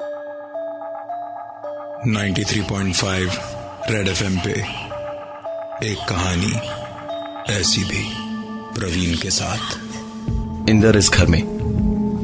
93.5 red FM पे एक कहानी ऐसी भी प्रवीण के साथ। इंदर इस घर में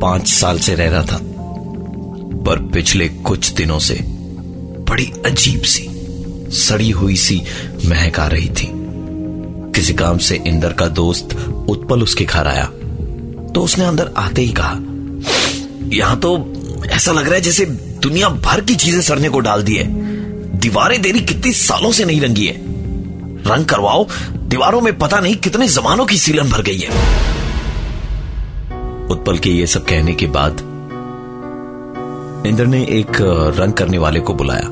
पाँच साल से रह रहा था, पर पिछले कुछ दिनों से बड़ी अजीब सी, सड़ी हुई सी महक आ रही थी। किसी काम से इंदर का दोस्त उत्पल उसके घर आया तो उसने अंदर आते ही कहा, यहाँ तो ऐसा लग रहा है जैसे दुनिया भर की चीज़ें सड़ने को डाल दी है। दीवारें देरी कितनी सालों से नहीं रंगी है। रंग करवाओ, दीवारों में पता नहीं कितने जमानों की सीलन भर गई है। उत्पल के ये सब कहने के बाद, इंद्र ने एक रंग करने वाले को बुलाया।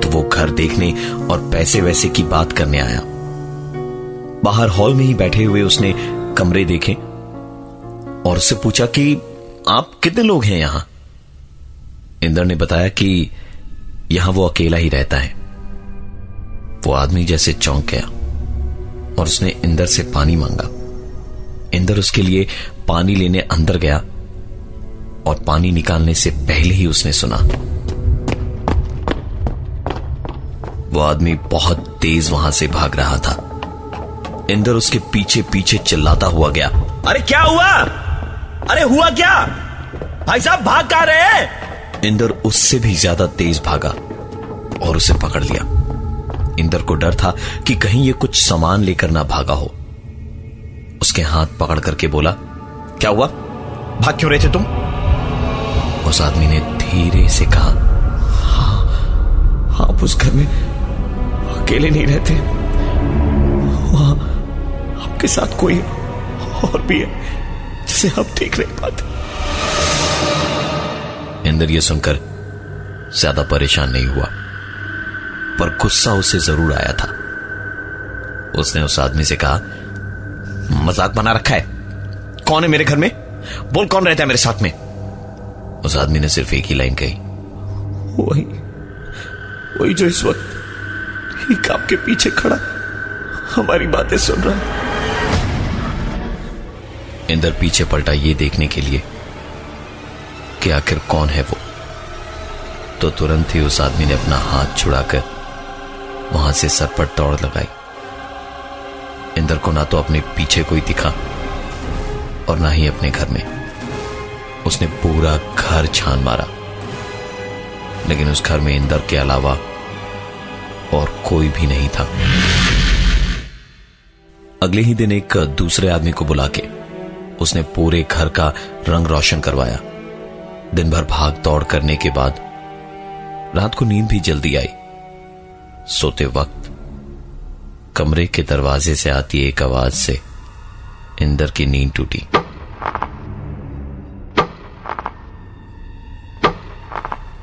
तो वो घर देखने और पैसे वैसे की बात करने आया। बाहर हॉल में ही बैठे हुए उसने कमरे देखे और उससे पूछा कि आप कितने लोग हैं यहाँ? इंदर ने बताया कि यहाँ वो अकेला ही रहता है। वो आदमी जैसे चौंक गया और उसने इंदर से पानी मांगा। इंदर उसके लिए पानी लेने अंदर गया और पानी निकालने से पहले ही उसने सुना। वो आदमी बहुत तेज वहाँ से भाग रहा था। इंदर उसके पीछे पीछे चिल्लाता हुआ गया। अरे क्या हुआ? अरे हुआ क्या? भाई साहब, भाग कहा रहे इंदर उससे भी ज़्यादा तेज भागा और उसे पकड़ लिया। इंदर को डर था कि कहीं ये कुछ सामान लेकर ना भागा हो। उसके हाथ पकड़ करके बोला, क्या हुआ? भाग क्यों रहे थे तुम? उस आदमी ने धीरे से कहा हाँ आप उस घर में अकेले नहीं रहते। वहाँ आपके साथ कोई और भी है जिसे आप देख नहीं पाते। इंदर यह सुनकर ज़्यादा परेशान नहीं हुआ, पर गुस्सा उसे ज़रूर आया था। उसने उस आदमी से कहा, मज़ाक बना रखा है। कौन है मेरे घर में? बोल कौन रहता है मेरे साथ में? उस आदमी ने सिर्फ़ एक ही लाइन कही, वही वही जो इस वक्त ठीक आपके पीछे खड़ा हमारी बातें सुन रहा है। इंदर पीछे पलटा ये देखने के लिए कि आखिर कौन है वो? तो तुरंत ही उस आदमी ने अपना हाथ छुड़ाकर वहाँ से सर पर दौड़ लगाई। इंदर को ना तो अपने पीछे कोई दिखा और ना ही अपने घर में। उसने पूरा घर छान मारा। लेकिन उस घर में इंदर के अलावा और कोई भी नहीं था। अगले ही दिन एक दूसरे आदमी को बुला के उसने पूरे घर का रंग रोशन करवाया। दिन भर भाग दौड़ करने के बाद रात को नींद भी जल्दी आई। सोते वक्त कमरे के दरवाजे से आती एक आवाज़ से इंदर की नींद टूटी।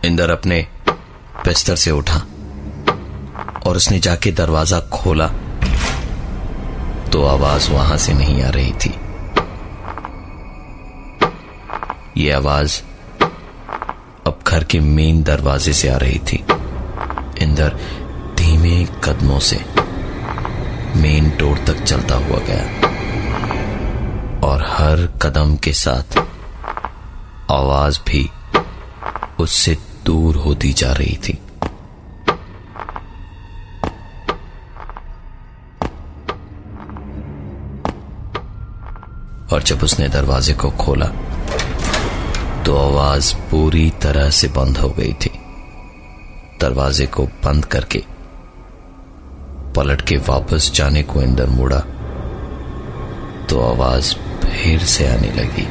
इंदर अपने बिस्तर से उठा और उसने जाके दरवाज़ा खोला। तो आवाज़ वहाँ से नहीं आ रही थी। ये आवाज़ घर के मेन दरवाजे से आ रही थी। इंदर धीमे कदमों से मेन डोर तक चलता हुआ गया। और हर कदम के साथ आवाज़ भी उससे दूर होती जा रही थी। और जब उसने दरवाजे को खोला तो आवाज़ पूरी तरह से बंद हो गई थी। दरवाजे को बंद करके पलट के वापस जाने को अंदर मुड़ा। तो आवाज़ फिर से आने लगी।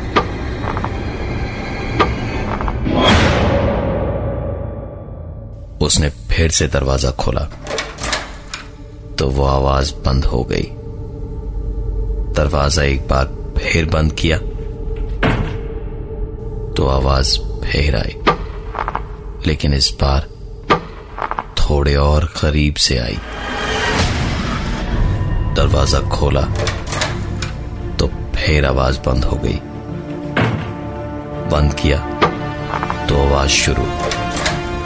उसने फिर से दरवाज़ा खोला। तो वो आवाज़ बंद हो गई। दरवाज़ा एक बार फिर बंद किया। तो आवाज़ फिर आई। लेकिन इस बार थोड़े और करीब से आई। दरवाज़ा खोला तो फिर आवाज़ बंद हो गई। बंद किया तो आवाज़ शुरू।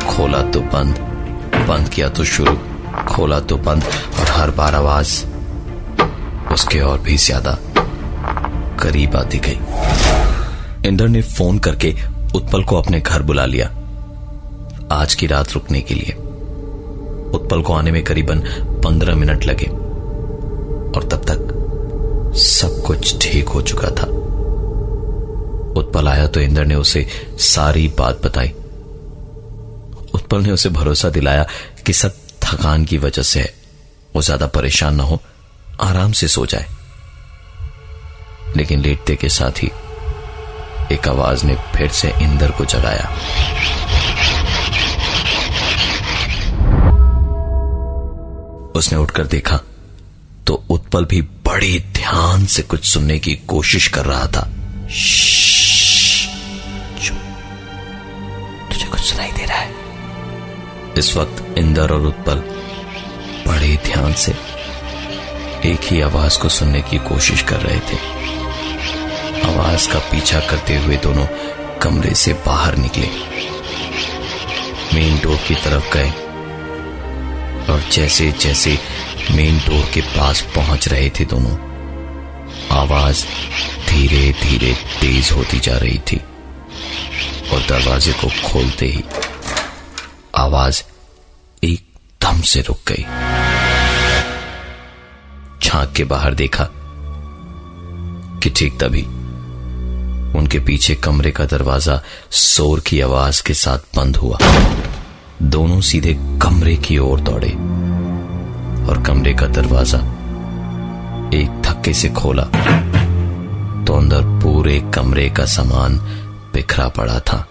खोला तो बंद बंद किया तो शुरू। खोला तो बंद और हर बार आवाज़ उसके और भी ज़्यादा करीब आती गई। इंदर ने फ़ोन करके उत्पल को अपने घर बुला लिया। आज की रात रुकने के लिए। उत्पल को आने में करीबन पंद्रह मिनट लगे। और तब तक सब कुछ ठीक हो चुका था। उत्पल आया तो इंदर ने उसे सारी बात बताई। उत्पल ने उसे भरोसा दिलाया कि सब थकान की वजह से है। वो ज़्यादा परेशान ना हो, आराम से सो जाए। लेकिन लेटते के साथ ही एक आवाज़ ने फिर से इंदर को जगाया। उसने उठकर देखा तो उत्पल भी बड़ी ध्यान से कुछ सुनने की कोशिश कर रहा था। तुझे कुछ सुनाई दे रहा है। इस वक्त इंदर और उत्पल बड़े ध्यान से एक ही आवाज़ को सुनने की कोशिश कर रहे थे। आवाज़ का पीछा करते हुए दोनों कमरे से बाहर निकले। मेन डोर की तरफ़ गए और जैसे जैसे मेन डोर के पास पहुँच रहे थे दोनों, आवाज़ धीरे धीरे तेज होती जा रही थी और दरवाजे को खोलते ही आवाज़ एकदम से रुक गई। झाँक के बाहर देखा कि ठीक तभी उनके पीछे कमरे का दरवाज़ा शोर की आवाज़ के साथ बंद हुआ। दोनों सीधे कमरे की ओर दौड़े और कमरे का दरवाज़ा एक धक्के से खोला तो अंदर पूरे कमरे का सामान बिखरा पड़ा था।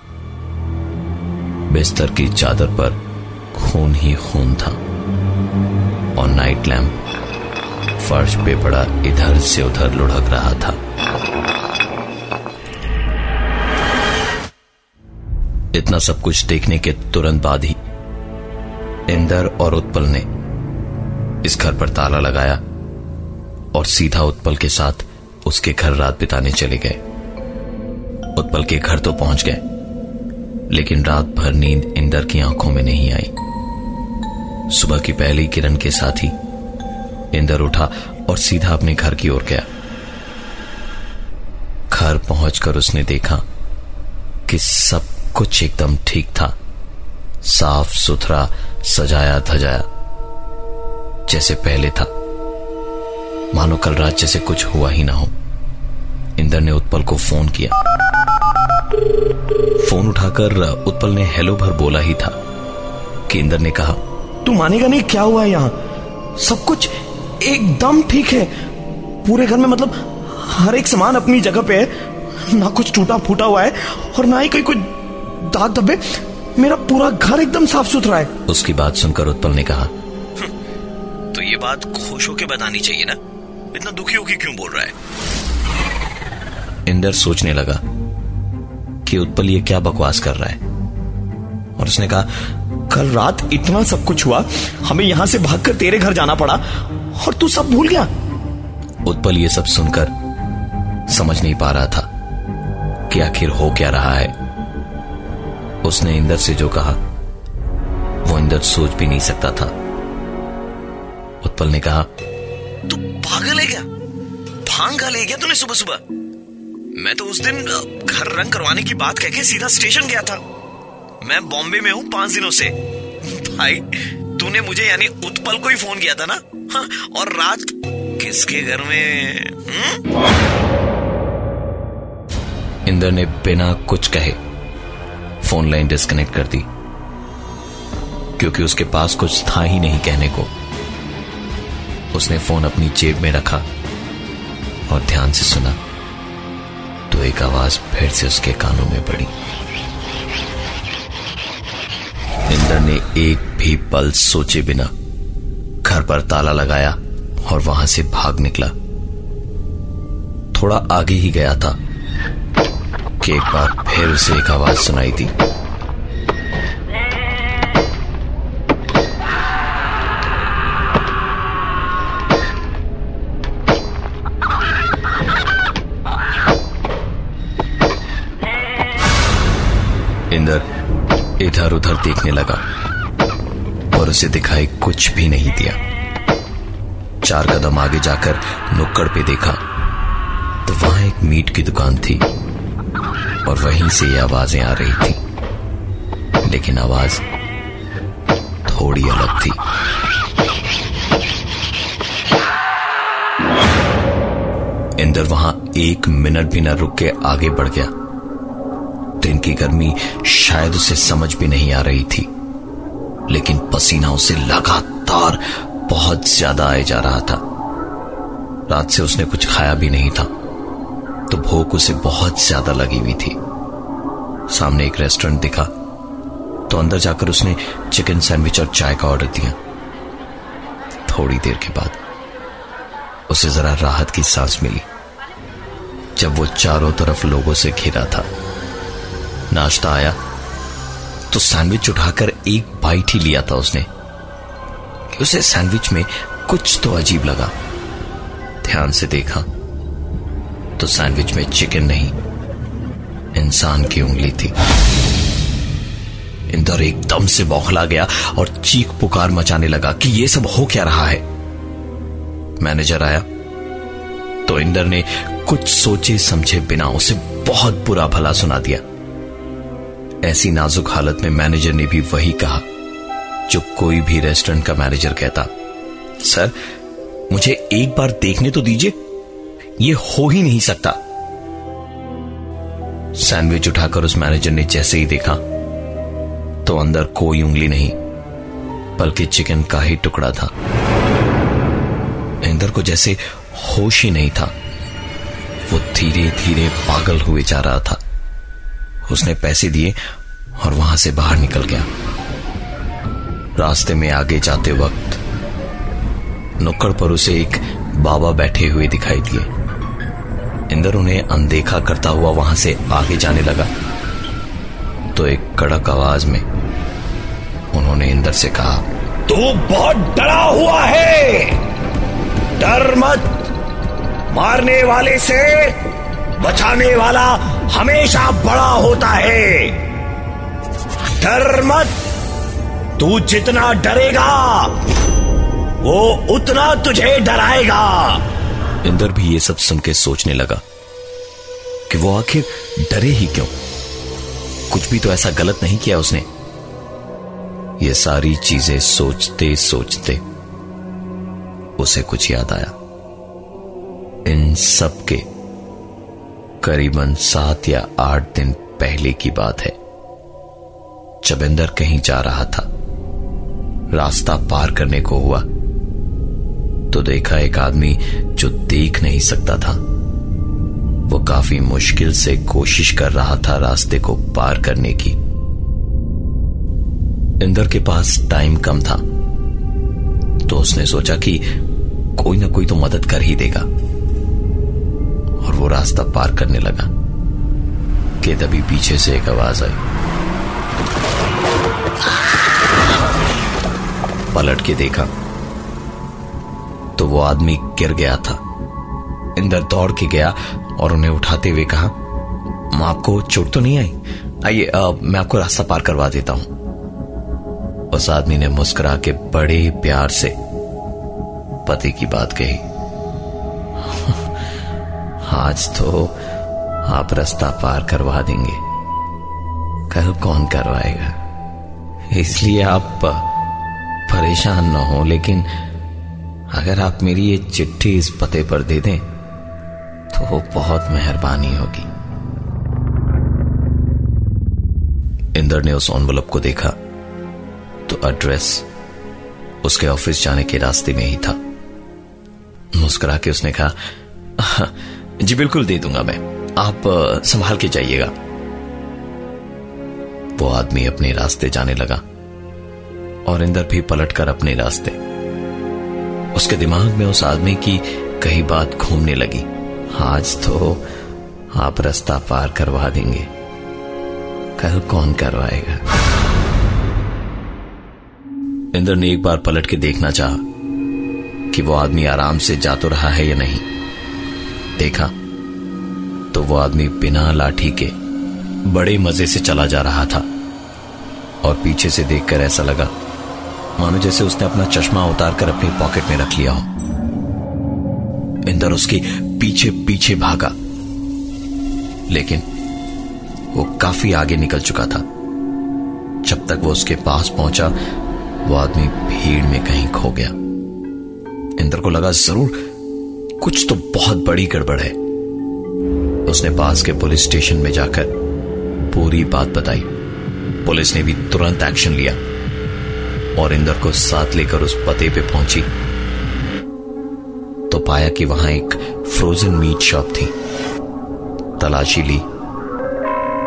बिस्तर की चादर पर खून ही खून था और नाइट लैम्प फर्श पे पड़ा इधर से उधर लुढ़क रहा था। इतना सब कुछ देखने के तुरंत बाद ही इंदर और उत्पल ने इस घर पर ताला लगाया और सीधा उत्पल के साथ उसके घर रात बिताने चले गए। उत्पल के घर तो पहुँच गए, लेकिन रात भर नींद इंदर की आँखों में नहीं आई। सुबह की पहली किरण के साथ ही इंदर उठा और सीधा अपने घर की ओर गया। घर पहुंचकर उसने देखा कि सब कुछ एकदम ठीक था। साफ़ सुथरा, सजाया, धजाया, जैसे पहले था। मानो कल रात जैसे कुछ हुआ ही ना हो। इंदर ने उत्पल को फ़ोन किया। फ़ोन उठाकर उत्पल ने हेलो भर बोला ही था कि इंदर ने कहा, तू मानेगा नहीं क्या हुआ है यहाँ? सब कुछ एकदम ठीक है। पूरे घर में मतलब हर एक सामान अपनी जगह पे है। ना कुछ टूटा फूटा हुआ है और ना ही कोई कोई दाग धब्बे मेरा पूरा घर एकदम साफ़ सुथरा है। उसकी बात सुनकर उत्पल ने कहा तो ये बात खुश होके बतानी चाहिए ना? इतना दुखी होके क्यों बोल रहा है? इंदर सोचने लगा कि उत्पल ये क्या बकवास कर रहा है। और उसने कहा कल रात इतना सब कुछ हुआ हमें यहाँ से भागकर तेरे घर जाना पड़ा और तू सब भूल गया। उत्पल ये सब सुनकर समझ नहीं पा रहा था कि आखिर हो क्या रहा है। उसने इंदर से जो कहा वो इंदर सोच भी नहीं सकता था। उत्पल ने कहा तू पागल है क्या? भाँग ले गया तूने सुबह सुबह मैं तो उस दिन घर रंग करवाने की बात कह के सीधा स्टेशन गया था। मैं बॉम्बे में हूँ पाँच दिनों से। भाई तूने मुझे यानी उत्पल को ही फ़ोन किया था ना? हाँ, और रात किसके घर में हुँ? इंदर ने बिना कुछ कहे फ़ोन लाइन डिस्कनेक्ट कर दी, क्योंकि उसके पास कुछ था ही नहीं कहने को। उसने फ़ोन अपनी जेब में रखा और ध्यान से सुना तो एक आवाज़ फिर से उसके कानों में पड़ी। इंद्र ने एक भी पल सोचे बिना घर पर ताला लगाया और वहाँ से भाग निकला। थोड़ा आगे ही गया था। कि एक बार फिर उसे एक आवाज़ सुनाई दी। इंदर इधर उधर देखने लगा और उसे दिखाई कुछ भी नहीं दिया। चार कदम आगे जाकर नुक्कड़ पे देखा तो वहाँ एक मीट की दुकान थी। और वहीं से आवाज़ें आ रही थी। लेकिन आवाज़ थोड़ी अलग थी। इंदर वहाँ एक मिनट भी न रुक के आगे बढ़ गया। दिन की गर्मी शायद उसे समझ भी नहीं आ रही थी। लेकिन पसीना उसे लगातार बहुत ज़्यादा आए जा रहा था। रात से उसने कुछ खाया भी नहीं था। तो भूख उसे बहुत ज़्यादा लगी हुई थी। सामने एक रेस्टोरेंट दिखा तो अंदर जाकर उसने चिकन सैंडविच और चाय का ऑर्डर दिया। थोड़ी देर के बाद उसे जरा राहत की सांस मिली, जब वो चारों तरफ़ लोगों से घिरा था। नाश्ता आया तो सैंडविच उठाकर एक बाइट ही लिया था उसने। उसे सैंडविच में कुछ तो अजीब लगा। ध्यान से देखा तो सैंडविच में चिकन नहीं। इंसान की उंगली थी। इंदर एकदम से बौखला गया और चीख पुकार मचाने लगा कि यह सब हो क्या रहा है। मैनेजर आया। तो इंदर ने कुछ सोचे समझे बिना उसे बहुत बुरा भला सुना दिया। ऐसी नाजुक हालत में मैनेजर ने भी वही कहा, जो कोई भी रेस्टोरेंट का मैनेजर कहता, सर, मुझे एक बार देखने तो दीजिए। यह हो ही नहीं सकता। सैंडविच उठाकर उस मैनेजर ने जैसे ही देखा तो अंदर कोई उंगली नहीं, बल्कि चिकन का ही टुकड़ा था। इंदर को जैसे होश ही नहीं था। वो धीरे धीरे पागल हुए जा रहा था। उसने पैसे दिए और वहाँ से बाहर निकल गया। रास्ते में आगे जाते वक्त नुक्कड़ पर उसे एक बाबा बैठे हुए दिखाई दिए। इंदर उन्हें अनदेखा करता हुआ वहाँ से आगे जाने लगा। तो एक कड़क आवाज़ में उन्होंने इंदर से कहा, तू बहुत डरा हुआ है। डर मत। मारने वाले से बचाने वाला हमेशा बड़ा होता है। डर मत। तू जितना डरेगा, वो उतना तुझे डराएगा। इंदर भी ये सब सुन के सोचने लगा कि वो आखिर डरे ही क्यों? कुछ भी तो ऐसा गलत नहीं किया उसने। ये सारी चीज़ें सोचते सोचते उसे कुछ याद आया। इन सब के करीबन सात या आठ दिन पहले की बात है, जब इंदर कहीं जा रहा था। रास्ता पार करने को हुआ तो देखा एक आदमी जो देख नहीं सकता था। वो काफ़ी मुश्किल से कोशिश कर रहा था रास्ते को पार करने की। इंदर के पास टाइम कम था। तो उसने सोचा कि कोई ना कोई तो मदद कर ही देगा। और वो रास्ता पार करने लगा। कि तभी पीछे से एक आवाज़ आई। पलट के देखा। तो वो आदमी गिर गया था। इंदर दौड़ के गया और उन्हें उठाते हुए कहा आपको चोट तो नहीं आई? आइए मैं आपको रास्ता पार करवा देता हूँ। उस आदमी ने मुस्कुरा के बड़े प्यार से पति की बात कही। आज तो आप रास्ता पार करवा देंगे। कल कौन करवाएगा? इसलिए आप परेशान न हो, लेकिन अगर आप मेरी ये चिट्ठी इस पते पर दे दें तो बहुत मेहरबानी होगी। इंदर ने उस एनवलप को देखा तो एड्रेस उसके ऑफ़िस जाने के रास्ते में ही था। मुस्कुरा के उसने कहा, जी, बिल्कुल दे दूँगा मैं। आप संभाल के जाइएगा। वो आदमी अपने रास्ते जाने लगा और इंदर भी पलटकर अपने रास्ते उसके दिमाग में उस आदमी की कई बात घूमने लगी। आज तो आप रास्ता पार करवा देंगे। कल कौन करवाएगा? इंद्र ने एक बार पलट के देखना चाहा कि वो आदमी आराम से जा तो रहा है या नहीं। देखा तो वो आदमी बिना लाठी के बड़े मज़े से चला जा रहा था और पीछे से देखकर ऐसा लगा मानो जैसे उसने अपना चश्मा उतार कर अपनी पॉकेट में रख लिया हो। इंदर उसके पीछे पीछे भागा। लेकिन वो काफ़ी आगे निकल चुका था। जब तक वो उसके पास पहुँचा, वो आदमी भीड़ में कहीं खो गया। इंद्र को लगा ज़रूर कुछ तो बहुत बड़ी गड़बड़ है। उसने पास के पुलिस स्टेशन में जाकर पूरी बात बताई। पुलिस ने भी तुरंत एक्शन लिया। और इंदर को साथ लेकर उस पते पे पहुँची। तो पाया कि वहाँ एक फ्रोजन मीट शॉप थी। तलाशी ली।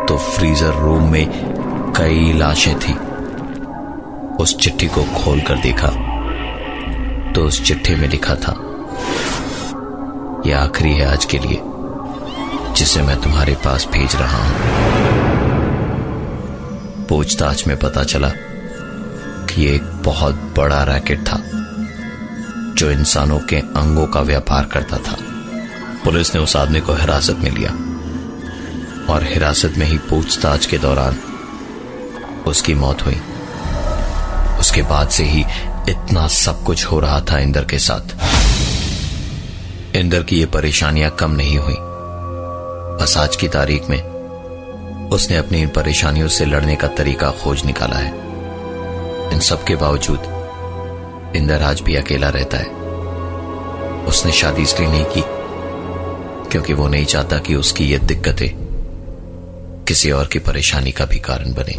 तो फ्रीजर रूम में कई लाशें थी। उस चिट्ठी को खोलकर देखा। तो उस चिट्ठी में लिखा था, यह आखिरी है आज के लिए, जिसे मैं तुम्हारे पास भेज रहा हूँ। पूछताछ में पता चला कि एक बहुत बड़ा रैकेट था, जो इंसानों के अंगों का व्यापार करता था। पुलिस ने उस आदमी को हिरासत में लिया और हिरासत में ही पूछताछ के दौरान उसकी मौत हुई। उसके बाद से ही इतना सब कुछ हो रहा था इंदर के साथ। इंदर की ये परेशानियाँ कम नहीं हुई। बस आज की तारीख में उसने अपनी इन परेशानियों से लड़ने का तरीका खोज निकाला है। इन सब के बावजूद इंदर आज भी अकेला रहता है। उसने शादी इसलिए नहीं की क्योंकि वो नहीं चाहता कि उसकी ये दिक्कतें किसी और की परेशानी का भी कारण बने।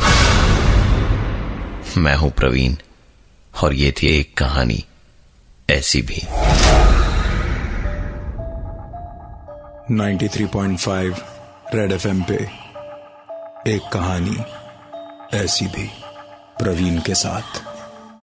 मैं हूँ प्रवीण, और ये थी एक कहानी ऐसी भी। 93.5 रेड एफएम पे एक कहानी ऐसी भी। प्रवीण के साथ।